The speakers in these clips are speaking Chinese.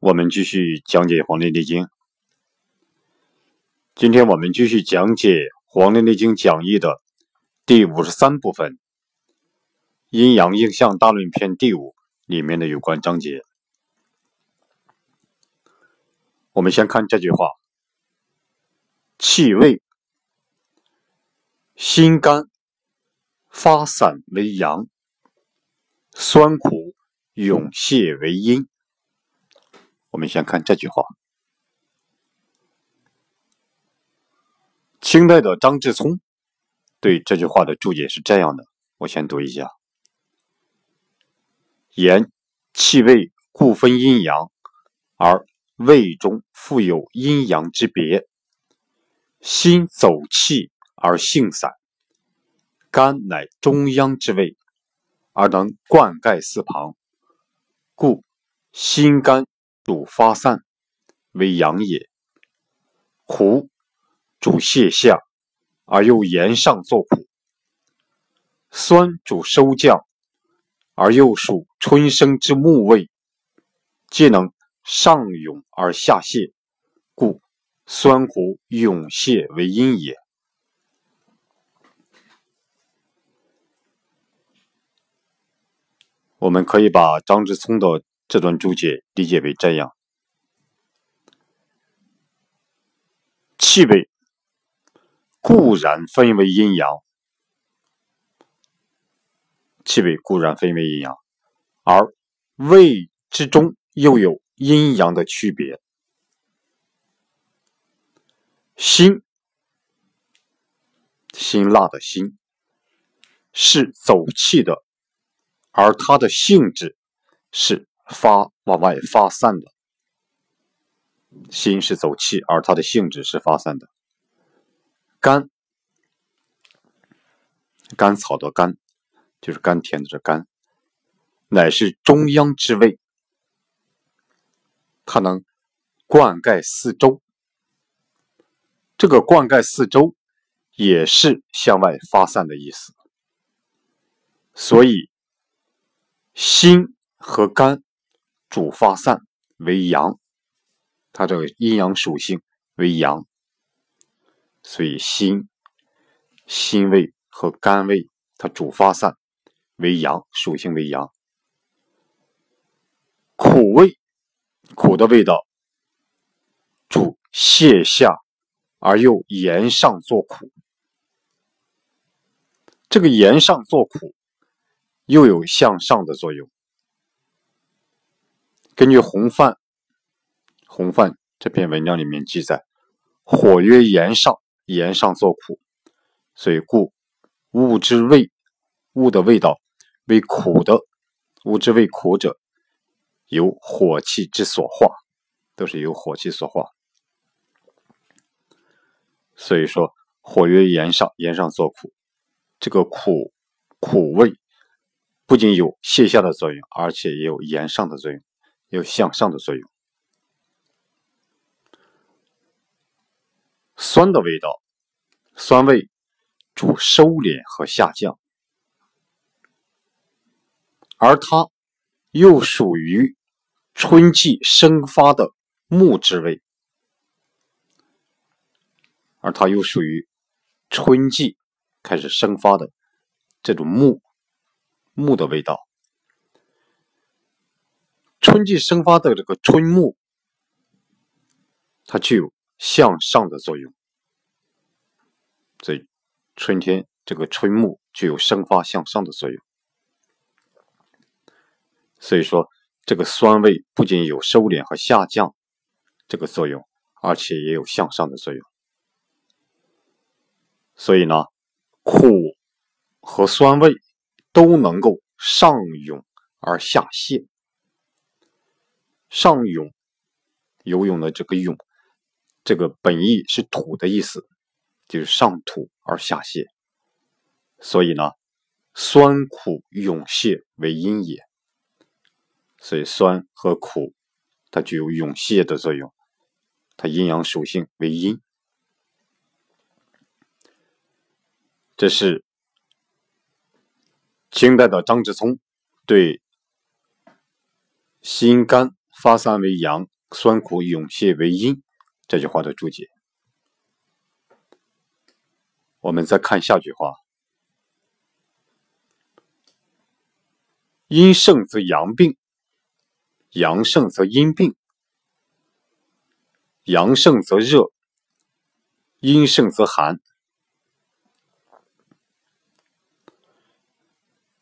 我们继续讲解《黄帝内经》。今天我们继续讲解《黄帝内经讲义》的第五十三部分《阴阳应象大论篇》第五里面的有关章节。我们先看这句话：气味，心肝发散为阳，酸苦涌泄为阴。我们先看这句话。清代的张志聪对这句话的注解是这样的，我先读一下：言气味故分阴阳，而胃中复有阴阳之别；心走气而性散，肝乃中央之位，而能灌溉四旁，故心肝。主发散为阳也，苦主泻下而又言上作苦；酸主收降而又属春生之木味，皆能上涌而下泄，故酸苦涌泻为阴也。我们可以把张之聪的。这段注解理解为这样：气味固然分为阴阳，气味固然分为阴阳，而胃之中又有阴阳的区别。辛，辛辣的辛，是走气的，而它的性质是。发往外发散的，心是走气，而它的性质是发散的。甘，甘草的甘，就是甘甜的这甘，乃是中央之味，它能灌溉四周。这个灌溉四周，也是向外发散的意思。所以，心和肝。主发散为阳，它这个阴阳属性为阳，所以心、心胃和肝胃它主发散为阳，属性为阳。苦味，苦的味道主泻下而又言上作苦，这个言上作苦又有向上的作用。根据洪范，洪范这篇文章里面记载，火曰炎上，炎上作苦，所以故物之味，物的味道为苦的，物之味苦者，由火气之所化，都是由火气所化。所以说，火曰炎上，炎上作苦，这个苦苦味不仅有泻下的作用，而且也有炎上的作用。有向上的作用。酸的味道，酸味主收敛和下降，而它又属于春季生发的木之味，而它又属于春季开始生发的这种木木的味道。春季生发的这个春木，它具有向上的作用，所以春天这个春木具有生发向上的作用。所以说，这个酸味不仅有收敛和下降这个作用，而且也有向上的作用。所以呢，苦和酸味都能够上涌而下泻。上涌，游泳的这个涌，这个本意是土的意思，就是上土而下泻。所以呢，酸苦涌泄为阴也。所以酸和苦，它具有涌泄的作用，它阴阳属性为阴。这是清代的张志聪对心肝。发散为阳，酸苦涌泄为阴。这句话的注解。我们再看下句话：阴盛则阳病，阳盛则阴病；阳盛则热，阴盛则寒。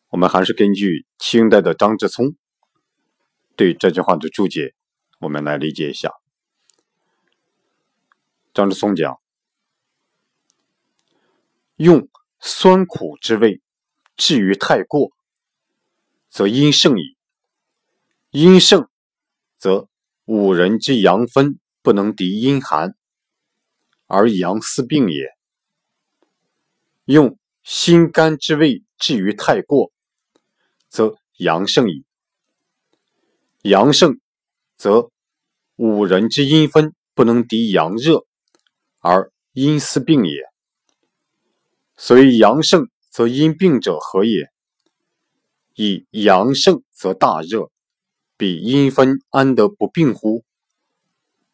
我们还是根据清代的张志聪对这句话的注解，我们来理解一下。张之松讲。用酸苦之味，至于太过，则阴盛矣。阴盛，则五人之阳分不能敌阴寒，而阳思病也。用心肝之味，至于太过，则阳盛矣。阳盛，则五人之阴分不能敌阳热，而阴思病也。所以阳盛则阴病者何也？以阳盛则大热，彼阴分安得不病乎？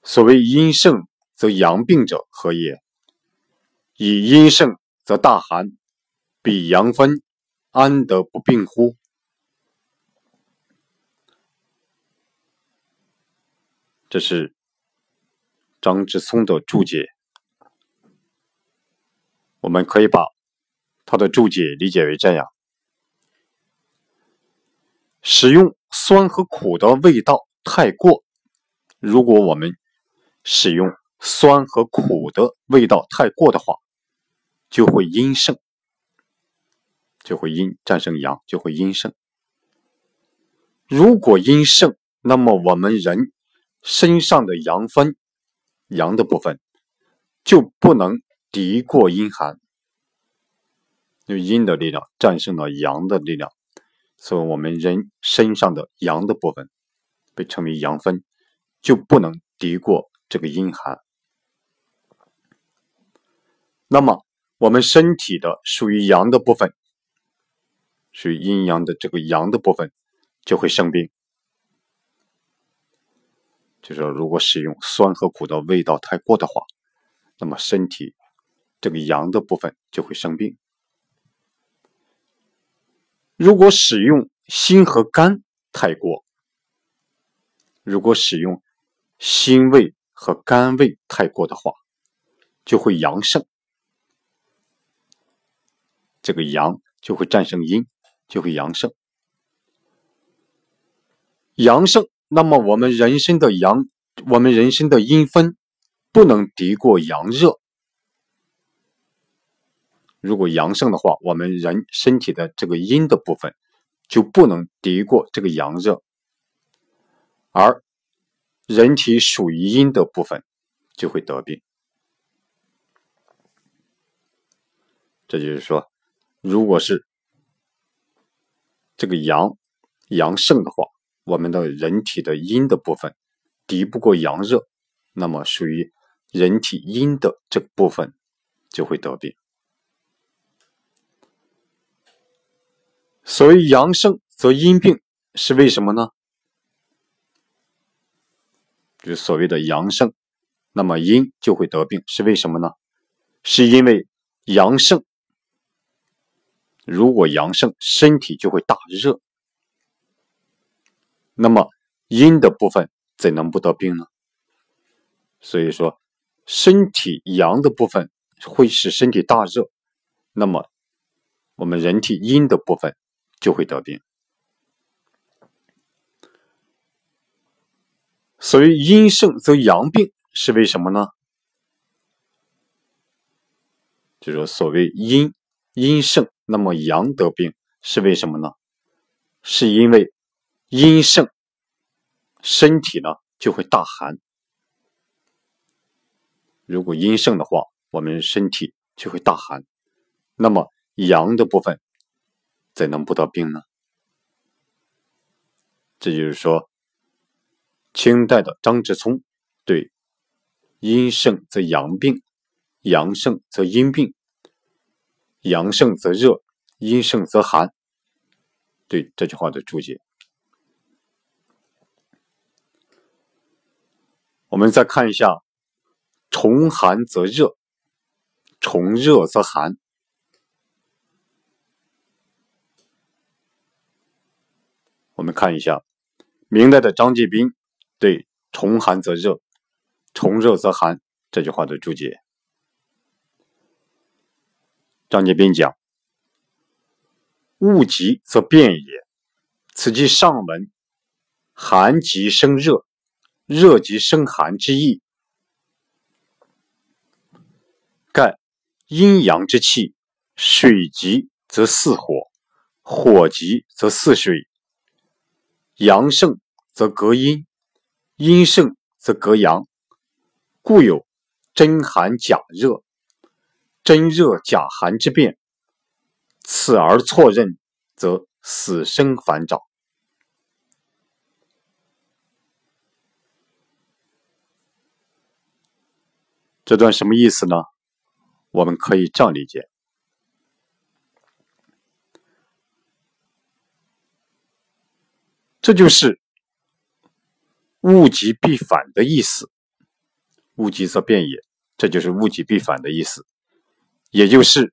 所谓阴盛则阳病者何也？以阴盛则大寒，彼阳分安得不病乎？这是张之聪的注解。我们可以把他的注解理解为这样：使用酸和苦的味道太过，如果我们使用酸和苦的味道太过的话，就会阴盛，就会阴战胜阳，就会阴盛。如果阴盛，那么我们人身上的阳分，阳的部分就不能。敌过阴寒，因为阴的力量战胜了阳的力量，所以我们人身上的阳的部分被称为阳分，就不能敌过这个阴寒。那么我们身体的属于阳的部分，属于阴阳的这个阳的部分就会生病。就说如果使用酸和苦的味道太过的话，那么身体。这个阳的部分就会生病。如果使用辛和甘太过，如果使用辛味和甘味太过的话，就会阳盛。这个阳就会战胜阴，就会阳盛。阳盛，那么我们人生的阳，我们人生的阴分不能敌过阳热。如果阳盛的话，我们人身体的这个阴的部分就不能敌过这个阳热，而人体属于阴的部分就会得病。这就是说，如果是这个阳阳盛的话，我们的人体的阴的部分敌不过阳热，那么属于人体阴的这部分就会得病。所谓阳盛则阴病是为什么呢？就是所谓的阳盛，那么阴就会得病，是为什么呢？是因为阳盛，如果阳盛，身体就会大热，那么阴的部分怎能不得病呢？所以说，身体阳的部分会使身体大热，那么我们人体阴的部分。就会得病，所以阴盛则阳病是为什么呢？就说所谓阴阴盛，那么阳得病是为什么呢？是因为阴盛，身体呢就会大寒。如果阴盛的话，我们身体就会大寒，那么阳的部分。怎能不得病呢？这就是说，清代的张志聪对“阴盛则阳病，阳盛则阴病，阳盛则热，阴盛则寒”对这句话的注解。我们再看一下，从寒则热，从热则寒。我们看一下明代的张继宾对“从寒则热，从热则寒”这句话的注解。张继宾讲：“物极则变也，此即上文寒极生热。”热极生寒之意，盖阴阳之气，水急则似火，火急则似水。阳盛则隔阴，阴盛则隔阳，故有真寒假热、真热假寒之变。此而错认，则死生反找。这段什么意思呢？我们可以这样理解：这就是物极必反的意思。物极则变也，这就是物极必反的意思。也就是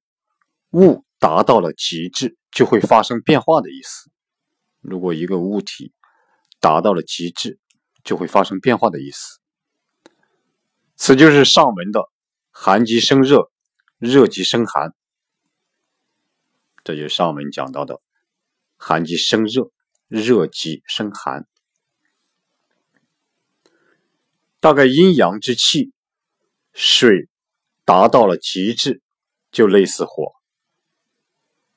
物达到了极致，就会发生变化的意思。如果一个物体达到了极致，就会发生变化的意思。此就是上文的“寒极生热，热极生寒”，这就是上文讲到的“寒极生热，热极生寒”。大概阴阳之气，水达到了极致，就类似火；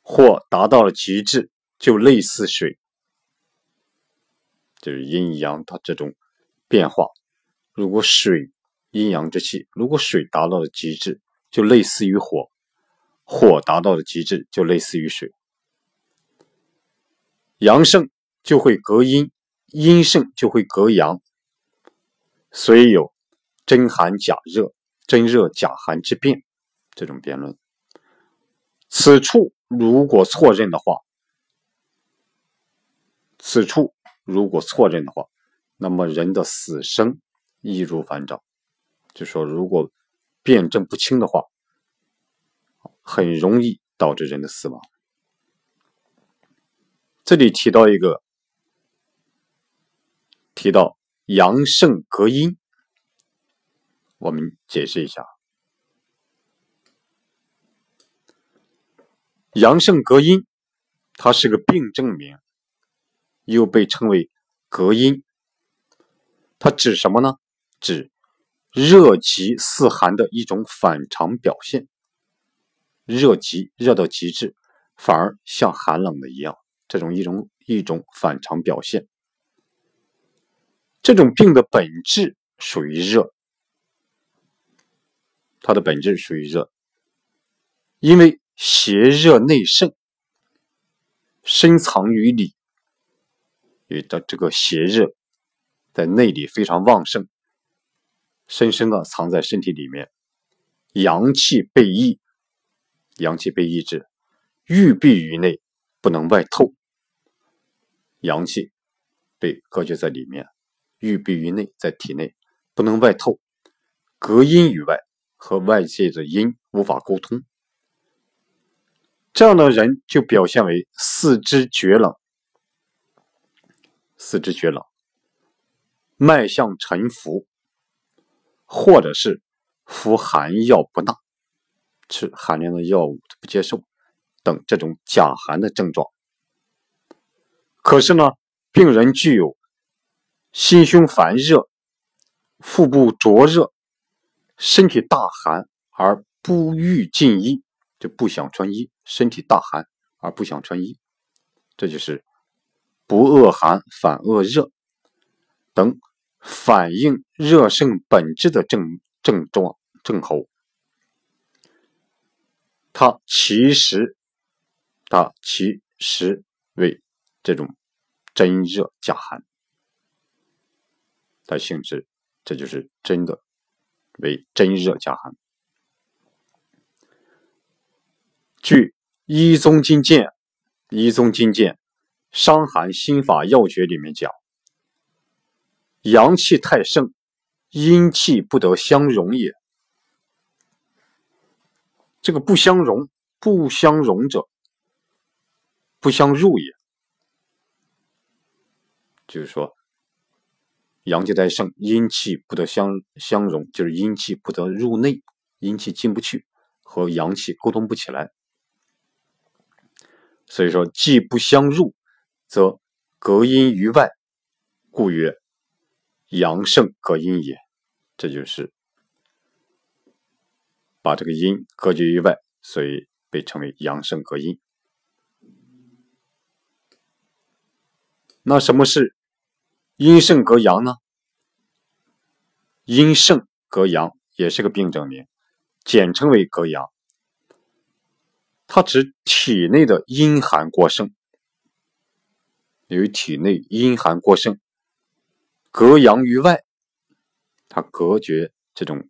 火达到了极致，就类似水。就是阴阳它这种变化。如果水，阴阳之气，如果水达到了极致，就类似于火；火达到了极致，就类似于水。阳盛就会隔阴，阴盛就会隔阳，所以有真寒假热、真热假寒之变这种辩论。此处如果错认的话，此处如果错认的话，那么人的死生易如反掌。就说，如果辩证不清的话，很容易导致人的死亡。这里提到一个，提到阳盛隔阴，我们解释一下，阳盛隔阴，它是个病症名，又被称为隔阴，它指什么呢？指。热极似寒的一种反常表现，热极热到极致，反而像寒冷的一样，这种一种一种反常表现。这种病的本质属于热，它的本质属于热，因为邪热内盛，深藏于里，因为的这个邪热在内里非常旺盛。深深的藏在身体里面，阳气被抑，阳气被抑制，郁闭于内，不能外透。阳气被隔绝在里面，郁闭于内，在体内不能外透，隔阴于外，和外界的阴无法沟通。这样的人就表现为四肢厥冷，四肢厥冷，脉象沉浮。或者是服寒药不纳，吃寒凉的药物不接受等这种假寒的症状。可是呢，病人具有心胸烦热、腹部灼热、身体大寒而不欲进衣，就不想穿衣，身体大寒而不想穿衣，这就是不恶寒反恶热等。反映热盛本质的症症状症候，它其实，它其实为这种真热假寒，的性质这就是真的为真热假寒。据《医宗金鉴》《医宗金鉴·伤寒心法要诀》里面讲。阳气太盛，阴气不得相容也。这个不相容，不相容者，不相入也。就是说，阳气太盛，阴气不得相相容，就是阴气不得入内，阴气进不去，和阳气沟通不起来。所以说，既不相入，则隔阴于外，故曰阳盛隔阴也。这就是把这个阴隔绝于外，所以被称为阳盛隔阴。那什么是阴盛隔阳呢？阴盛隔阳也是个病症名，简称为隔阳。它指体内的阴寒过盛，由于体内阴寒过盛，隔阳于外，它隔绝这种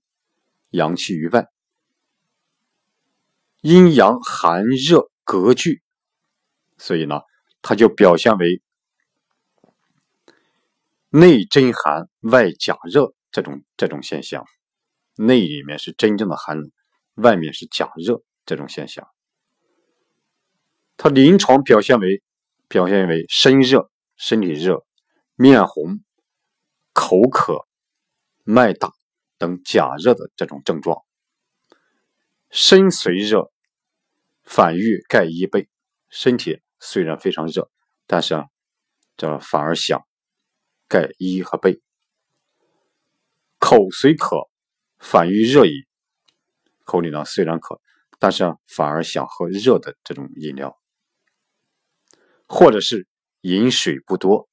阳气于外，阴阳寒热隔拒，所以呢，它就表现为内真寒外假热这种这种现象，内里面是真正的寒冷，外面是假热这种现象。它临床表现为表现为身热、身体热、面红、口渴、脉大等假热的这种症状。身虽热，反欲盖衣被。身体虽然非常热，但是啊，这反而想盖衣和被。口虽渴，反欲热饮。口里呢虽然渴，但是啊，反而想喝热的这种饮料。或者是饮水不多，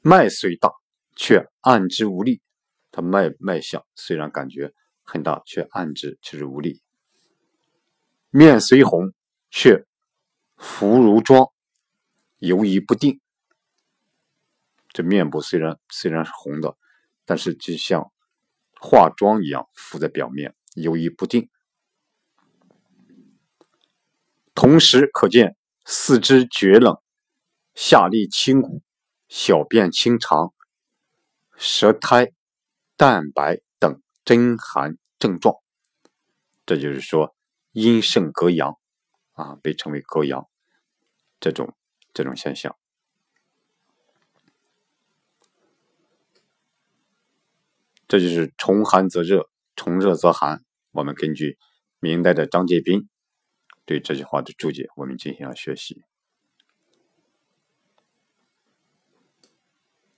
脉虽大，却按之无力。他脉脉象虽然感觉很大，却按之却是无力。面虽红，却浮如妆，游移不定。这面部虽然虽然是红的，但是就像化妆一样浮在表面，游移不定。同时可见。四肢厥冷，下利清骨，小便清长，舌苔蛋白等真寒症状。这就是说阴盛隔阳啊，被称为隔阳这种这种现象。这就是重寒则热，重热则寒。我们根据明代的张介宾。对这句话的注解，我们进行了学习。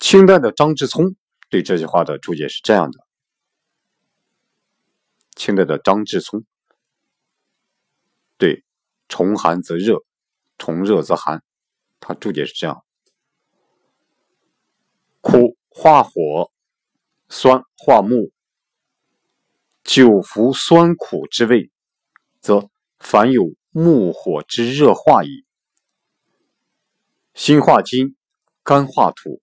清代的张之聪对这句话的注解是这样的：清代的张志聪对“重寒则热，重热则寒”，他注解是这样：苦化火，酸化木，久服酸苦之味，则凡有。木火之热化矣，心化金，肝化土，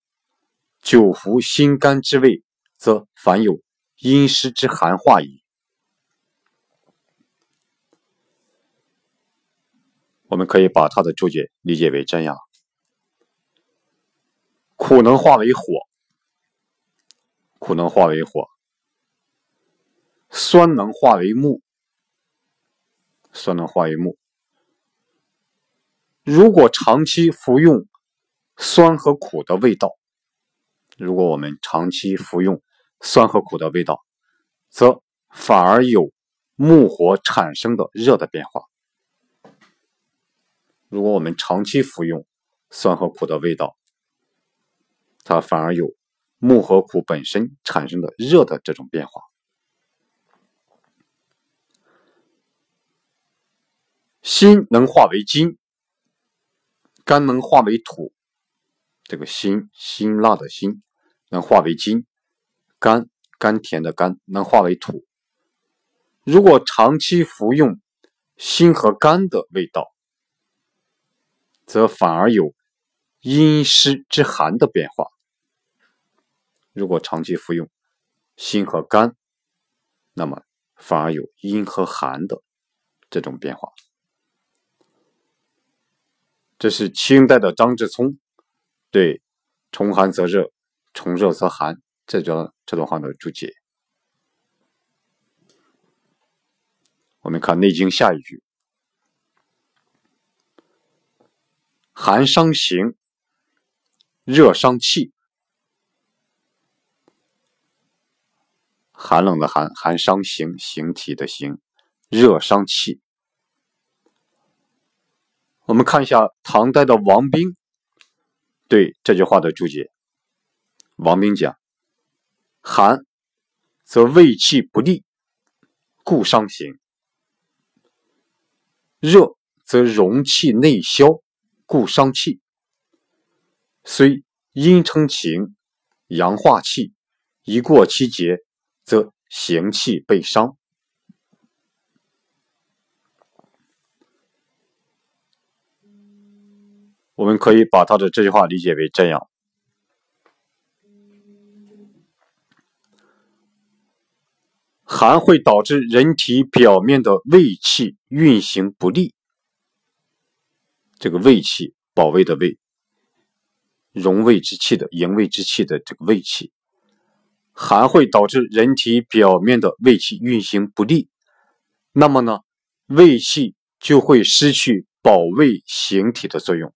久服心肝之味，则凡有阴湿之寒化矣。我们可以把他的注解理解为这样：苦能化为火，苦能化为火；酸能化为木。酸能化为木。如果长期服用酸和苦的味道，如果我们长期服用酸和苦的味道，则反而有木火产生的热的变化。如果我们长期服用酸和苦的味道，它反而有木和苦本身产生的热的这种变化。心能化为金，肝能化为土。这个辛辛辣的辛能化为金，甘甘甜的甘能化为土。如果长期服用辛和甘的味道，则反而有阴湿之寒的变化。如果长期服用辛和甘，那么反而有阴和寒的这种变化。这是清代的张志聪对“重寒则热，重热则寒”这段这段话的注解。我们看《内经》下一句：“寒伤形，热伤气。”寒冷的寒，寒伤形，形体的形，热伤气。我们看一下唐代的王冰对这句话的注解。王冰讲：“寒则胃气不利，故伤形；热则容气内消，故伤气。虽阴成形，阳化气，一过其节。”则形气被伤。我们可以把他的这句话理解为这样：寒会导致人体表面的胃气运行不利。这个胃气，保卫的胃，容胃之气的营卫之气的这个胃气。寒会导致人体表面的胃气运行不利，那么呢，胃气就会失去保卫形体的作用。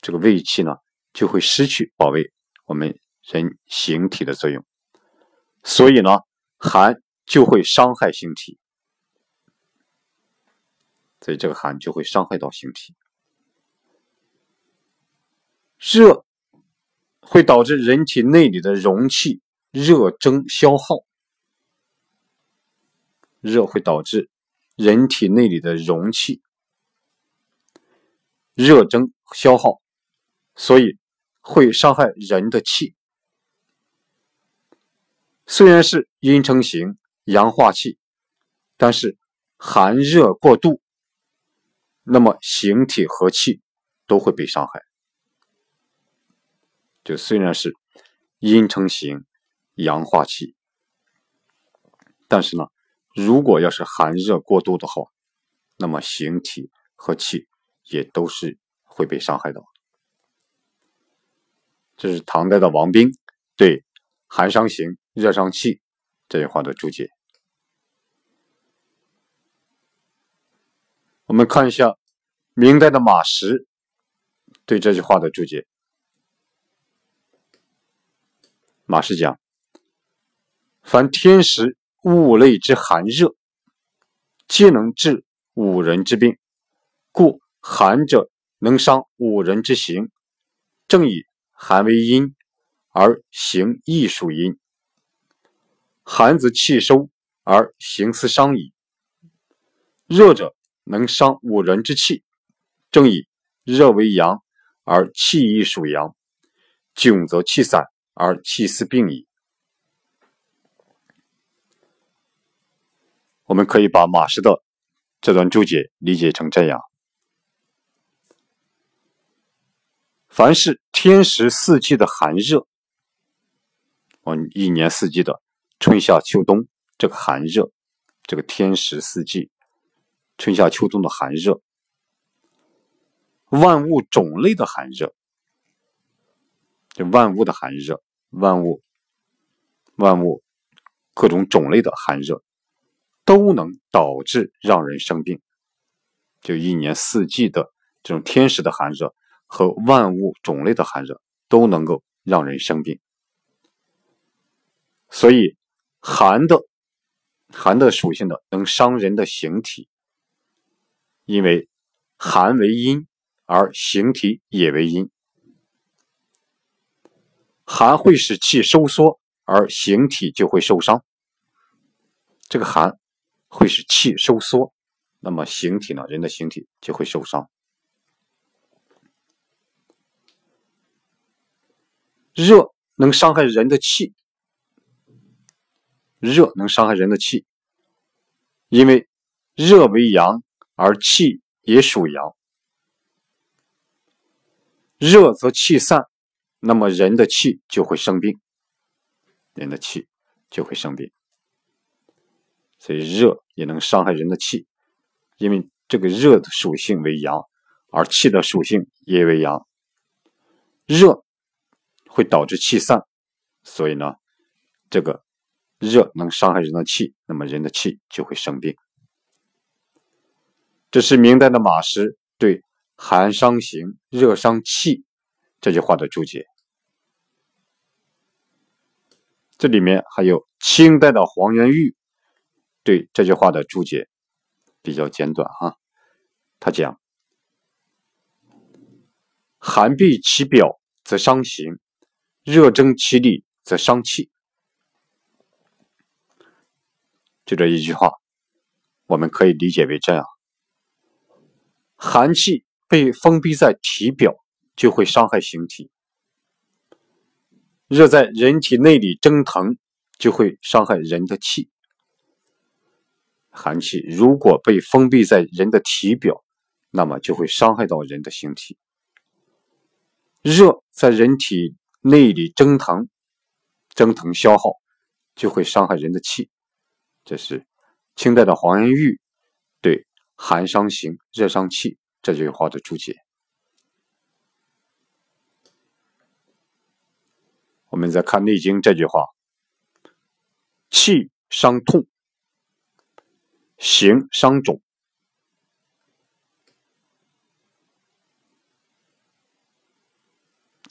这个胃气呢，就会失去保卫我们人形体的作用，所以呢，寒就会伤害形体，所以这个寒就会伤害到形体。热。会导致人体内里的容器热蒸消耗，热会导致人体内里的容器热蒸消耗，所以会伤害人的气。虽然是阴成形，阳化气，但是寒热过度，那么形体和气都会被伤害。就虽然是阴成形，阳化气，但是呢，如果要是寒热过度的话，那么形体和气也都是会被伤害的。这是唐代的王冰对“寒伤形，热伤气”这句话的注解。我们看一下明代的马识对这句话的注解。马氏讲：“凡天时物类之寒热，皆能治五人之病。故寒者能伤五人之形。正以寒为阴，而形亦属阴。寒则气收，而形思伤矣。热者能伤五人之气。正以热为阳，而气亦属阳。窘则气散。”而气思病矣。我们可以把马氏的这段注解理解成这样：凡是天时四季的寒热，我们一年四季的春夏秋冬这个寒热，这个天时四季，春夏秋冬的寒热，万物种类的寒热，这万物的寒热。万物，万物，各种种类的寒热，都能导致让人生病。就一年四季的这种天时的寒热和万物种类的寒热，都能够让人生病。所以，寒的寒的属性的能伤人的形体，因为寒为阴，而形体也为阴。寒会使气收缩，而形体就会受伤。这个寒会使气收缩，那么形体呢？人的形体就会受伤。热能伤害人的气，热能伤害人的气，因为热为阳，而气也属阳。热则气散。那么人的气就会生病，人的气就会生病，所以热也能伤害人的气，因为这个热的属性为阳，而气的属性也为阳，热会导致气散，所以呢，这个热能伤害人的气，那么人的气就会生病。这是明代的马识对“寒伤行，热伤气”这句话的注解。这里面还有清代的黄元玉对这句话的注解，比较简短啊。他讲：“寒闭其表则伤行，热蒸其里则伤气。”就这一句话，我们可以理解为这样。寒气被封闭在体表，就会伤害形体；热在人体内里蒸腾，就会伤害人的气。寒气如果被封闭在人的体表，那么就会伤害到人的形体；热在人体内里蒸腾，蒸腾消耗，就会伤害人的气。这是清代的黄元玉对。寒伤形，热伤气，这句话的注解。我们再看《内经》这句话：气伤痛，形伤肿。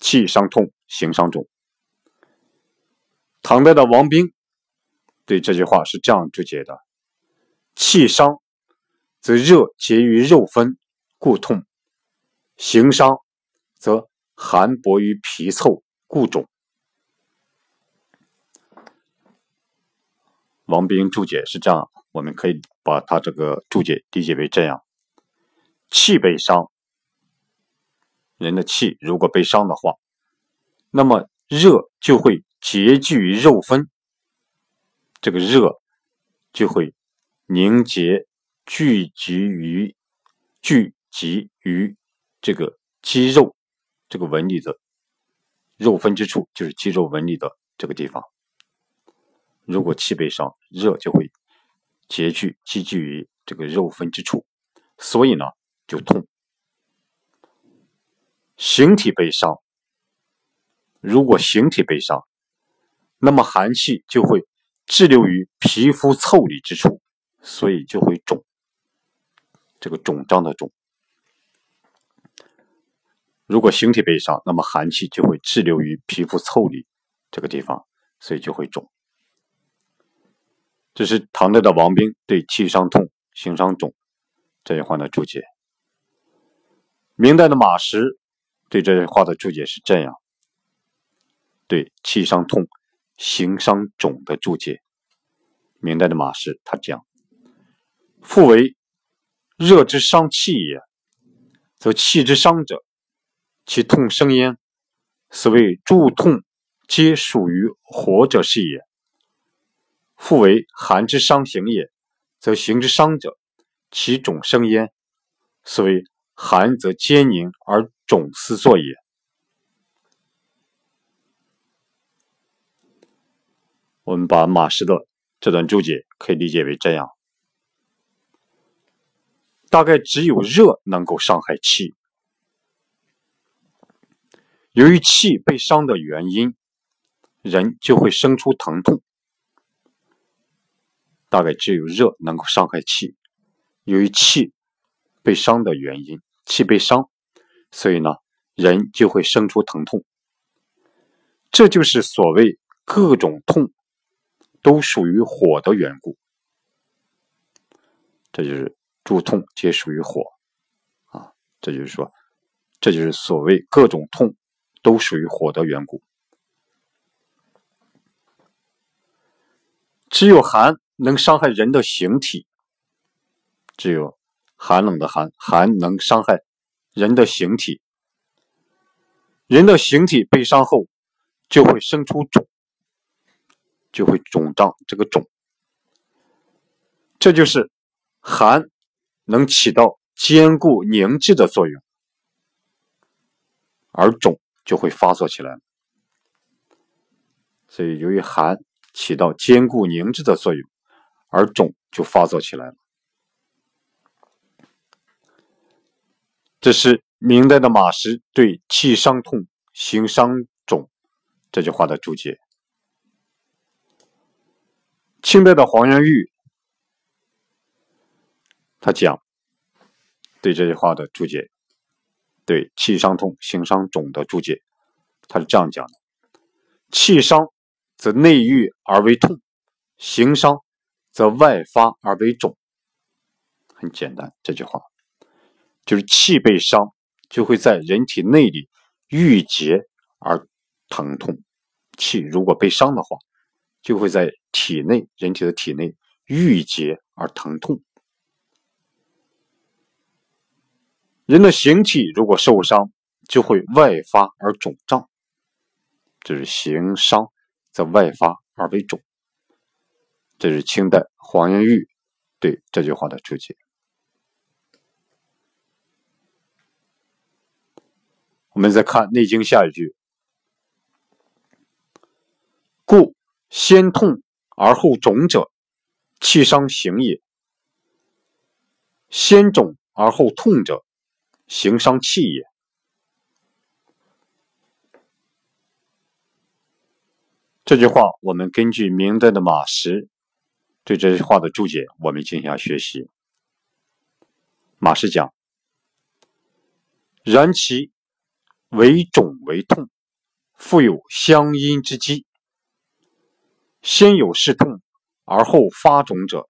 气伤痛，形伤肿。唐代的王冰对这句话是这样注解的：气伤。则热结于肉分，故痛；形伤，则寒薄于皮凑，故肿。王冰注解是这样，我们可以把他这个注解理解为这样：气被伤，人的气如果被伤的话，那么热就会结聚于肉分，这个热就会凝结。聚集于聚集于这个肌肉这个纹理的肉分之处，就是肌肉纹理的这个地方。如果气被伤，热就会结聚积聚于这个肉分之处，所以呢就痛。形体被伤，如果形体被伤，那么寒气就会滞留于皮肤腠理之处，所以就会肿。这个肿胀的肿，如果形体被伤，那么寒气就会滞留于皮肤腠理这个地方，所以就会肿。这是唐代的王冰对“气伤痛，形伤肿”这句话的注解。明代的马识对这句话的注解是这样：对“气伤痛，形伤肿”的注解。明代的马氏他讲：“复为。”热之伤气也，则气之伤者，其痛生焉。所谓诸痛，皆属于火者是也。复为寒之伤形也，则形之伤者，其肿生焉。所谓寒则坚凝而肿似作也。我们把马氏的这段注解可以理解为这样。大概只有热能够伤害气，由于气被伤的原因，人就会生出疼痛。大概只有热能够伤害气，由于气被伤的原因，气被伤，所以呢，人就会生出疼痛。这就是所谓各种痛都属于火的缘故。这就是。诸痛皆属于火，啊，这就是说，这就是所谓各种痛都属于火的缘故。只有寒能伤害人的形体，只有寒冷的寒，寒能伤害人的形体。人的形体被伤后，就会生出肿，就会肿胀。这个肿，这就是寒。能起到坚固凝滞的作用，而肿就会发作起来。所以，由于寒起到坚固凝滞的作用，而肿就发作起来了。这是明代的马识对“气伤痛，形伤肿”这句话的注解。清代的黄元玉，他讲对这句话的注解，对气伤痛、形伤肿的注解，他是这样讲的：气伤则内郁而为痛，形伤则外发而为肿。很简单，这句话就是气被伤，就会在人体内里郁结而疼痛。气如果被伤的话，就会在体内人体的体内郁结而疼痛。人的形体如果受伤，就会外发而肿胀，这是形伤则外发而为肿。这是清代黄元玉对这句话的注解。我们再看《内经》下一句：“故先痛而后肿者，气伤形也；先肿而后痛者，形伤气也。”这句话，我们根据明代的马识对这句话的注解，我们进行学习。马识讲：“然其。”为肿为痛，复有相因之机。先有是痛而后发肿者，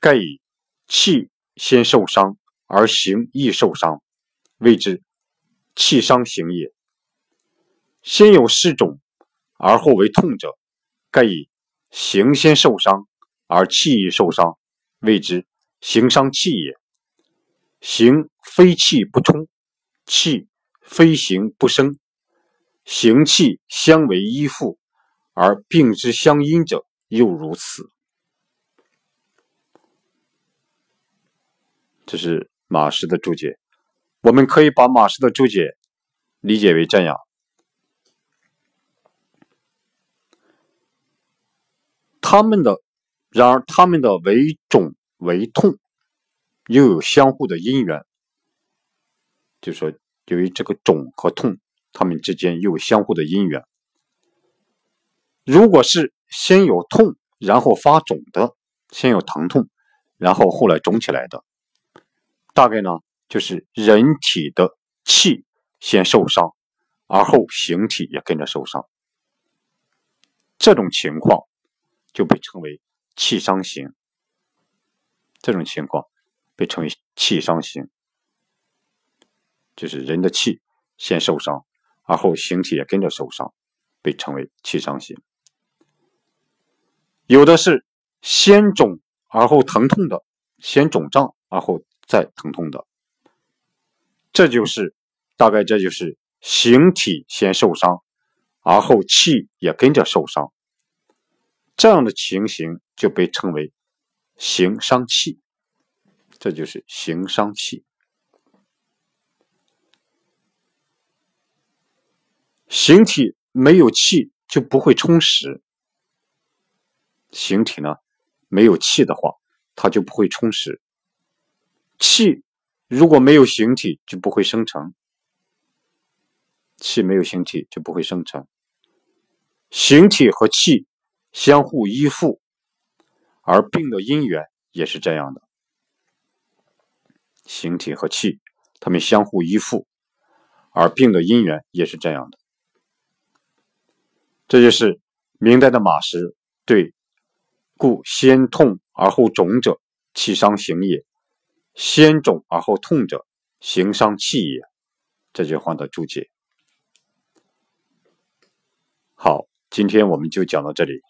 盖以气先受伤而形亦受伤，谓之气伤形也。先有是肿而后为痛者，盖以形先受伤而气亦受伤，谓之形伤气也。形非气不充，气。非形不生，形气相为依附，而病之相因者又如此。这是马氏的注解。我们可以把马氏的注解理解为这样：他们的，然而他们的为肿为痛，又有相互的因缘，就说。由于这个肿和痛，他们之间又有相互的因缘。如果是先有痛，然后发肿的，先有疼痛，然后后来肿起来的，大概呢就是人体的气先受伤，而后形体也跟着受伤。这种情况就被称为气伤型。这种情况被称为气伤型。就是人的气先受伤，而后形体也跟着受伤，被称为气伤型。有的是先肿而后疼痛的，先肿胀而后再疼痛的，这就是大概这就是形体先受伤，而后气也跟着受伤，这样的情形就被称为形伤气，这就是形伤气。形体没有气就不会充实。形体呢，没有气的话，它就不会充实。气如果没有形体，就不会生成。气没有形体就不会生成。形体和气相互依附，而病的因缘也是这样的。形体和气，它们相互依附，而病的因缘也是这样的。这就是明代的马识对“故先痛而后肿者，气伤形也；先肿而后痛者，形伤气也”这句话的注解。好，今天我们就讲到这里。